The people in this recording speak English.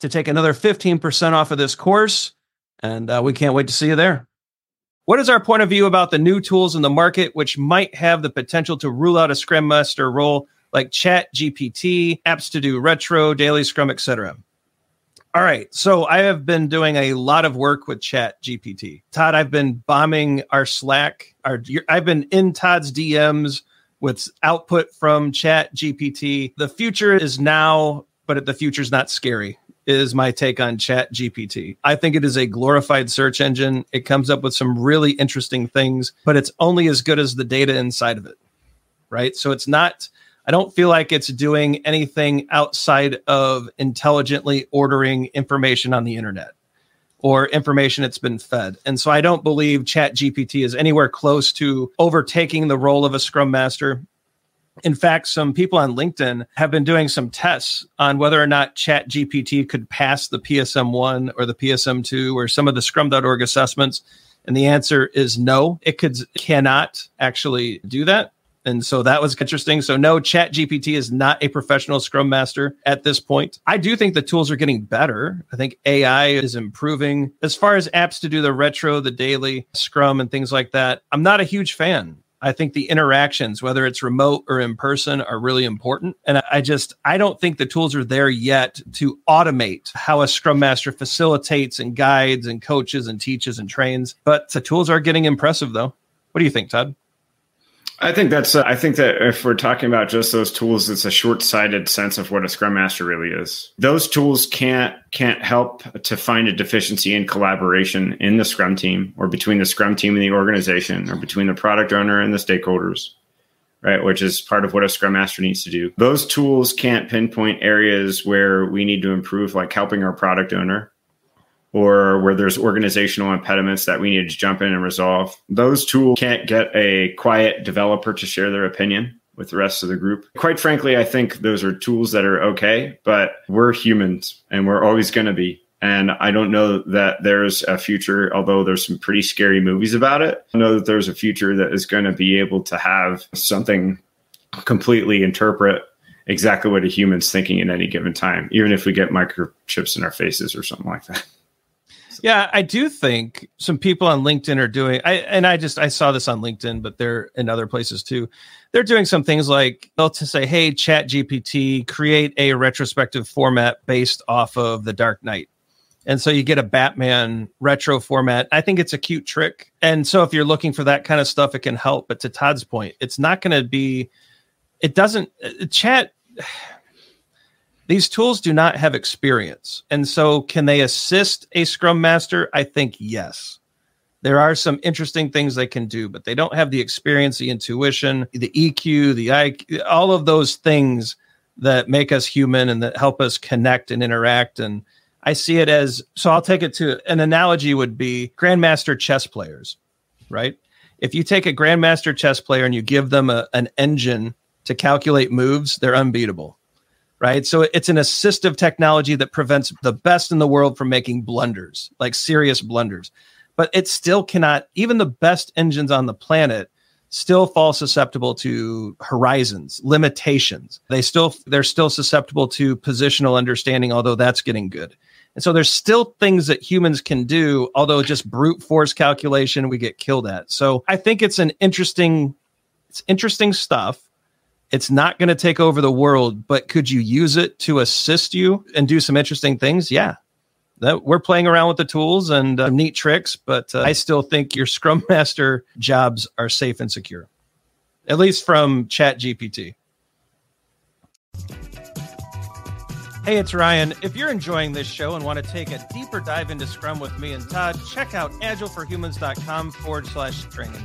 to take another 15% off of this course. And uh, we can't wait to see you there. What is our point of view about the new tools in the market, which might have the potential to rule out a Scrum Master role like Chat GPT, apps to do retro, daily Scrum, etc.? All right. So I have been doing a lot of work with Chat GPT. Todd, I've been bombing our Slack. Our I've been in Todd's DMs with output from Chat GPT. The future is now, but the future is not scary is my take on Chat GPT. I think it is a glorified search engine. It comes up with some really interesting things, but it's only as good as the data inside of it. Right. So it's not, I don't feel like it's doing anything outside of intelligently ordering information on the internet or information it's been fed. And so I don't believe Chat GPT is anywhere close to overtaking the role of a scrum master in fact, some people on LinkedIn have been doing some tests on whether or not Chat GPT could pass the PSM 1 or the PSM 2 or some of the scrum.org assessments. And the answer is no, it could cannot actually do that. And so that was interesting. So no, Chat GPT is not a professional scrum master at this point. I do think the tools are getting better. I think AI is improving. As far as apps to do the retro, the daily scrum and things like that, I'm not a huge fan. I think the interactions, whether it's remote or in person, are really important. And I just, I don't think the tools are there yet to automate how a scrum master facilitates and guides and coaches and teaches and trains. But the tools are getting impressive, though. What do you think, Todd? I think that's. Uh, I think that if we're talking about just those tools, it's a short-sighted sense of what a Scrum Master really is. Those tools can't can't help to find a deficiency in collaboration in the Scrum team, or between the Scrum team and the organization, or between the product owner and the stakeholders, right? Which is part of what a Scrum Master needs to do. Those tools can't pinpoint areas where we need to improve, like helping our product owner or where there's organizational impediments that we need to jump in and resolve. Those tools can't get a quiet developer to share their opinion with the rest of the group. Quite frankly, I think those are tools that are okay, but we're humans and we're always going to be. And I don't know that there's a future, although there's some pretty scary movies about it. I know that there's a future that is going to be able to have something completely interpret exactly what a human's thinking at any given time, even if we get microchips in our faces or something like that. Yeah, I do think some people on LinkedIn are doing I and I just I saw this on LinkedIn, but they're in other places too. They're doing some things like they'll say, hey, chat GPT, create a retrospective format based off of the Dark Knight. And so you get a Batman retro format. I think it's a cute trick. And so if you're looking for that kind of stuff, it can help. But to Todd's point, it's not going to be, it doesn't, uh, chat, these tools do not have experience. And so, can they assist a scrum master? I think yes. There are some interesting things they can do, but they don't have the experience, the intuition, the EQ, the IQ, all of those things that make us human and that help us connect and interact. And I see it as so I'll take it to an analogy would be grandmaster chess players, right? If you take a grandmaster chess player and you give them a, an engine to calculate moves, they're unbeatable right? So it's an assistive technology that prevents the best in the world from making blunders, like serious blunders. but it still cannot, even the best engines on the planet still fall susceptible to horizons, limitations. They still they're still susceptible to positional understanding, although that's getting good. And so there's still things that humans can do, although just brute force calculation we get killed at. So I think it's an interesting it's interesting stuff. It's not going to take over the world, but could you use it to assist you and do some interesting things? Yeah. That we're playing around with the tools and uh, neat tricks, but uh, I still think your Scrum Master jobs are safe and secure, at least from Chat GPT. Hey, it's Ryan. If you're enjoying this show and want to take a deeper dive into Scrum with me and Todd, check out agileforhumans.com forward slash training.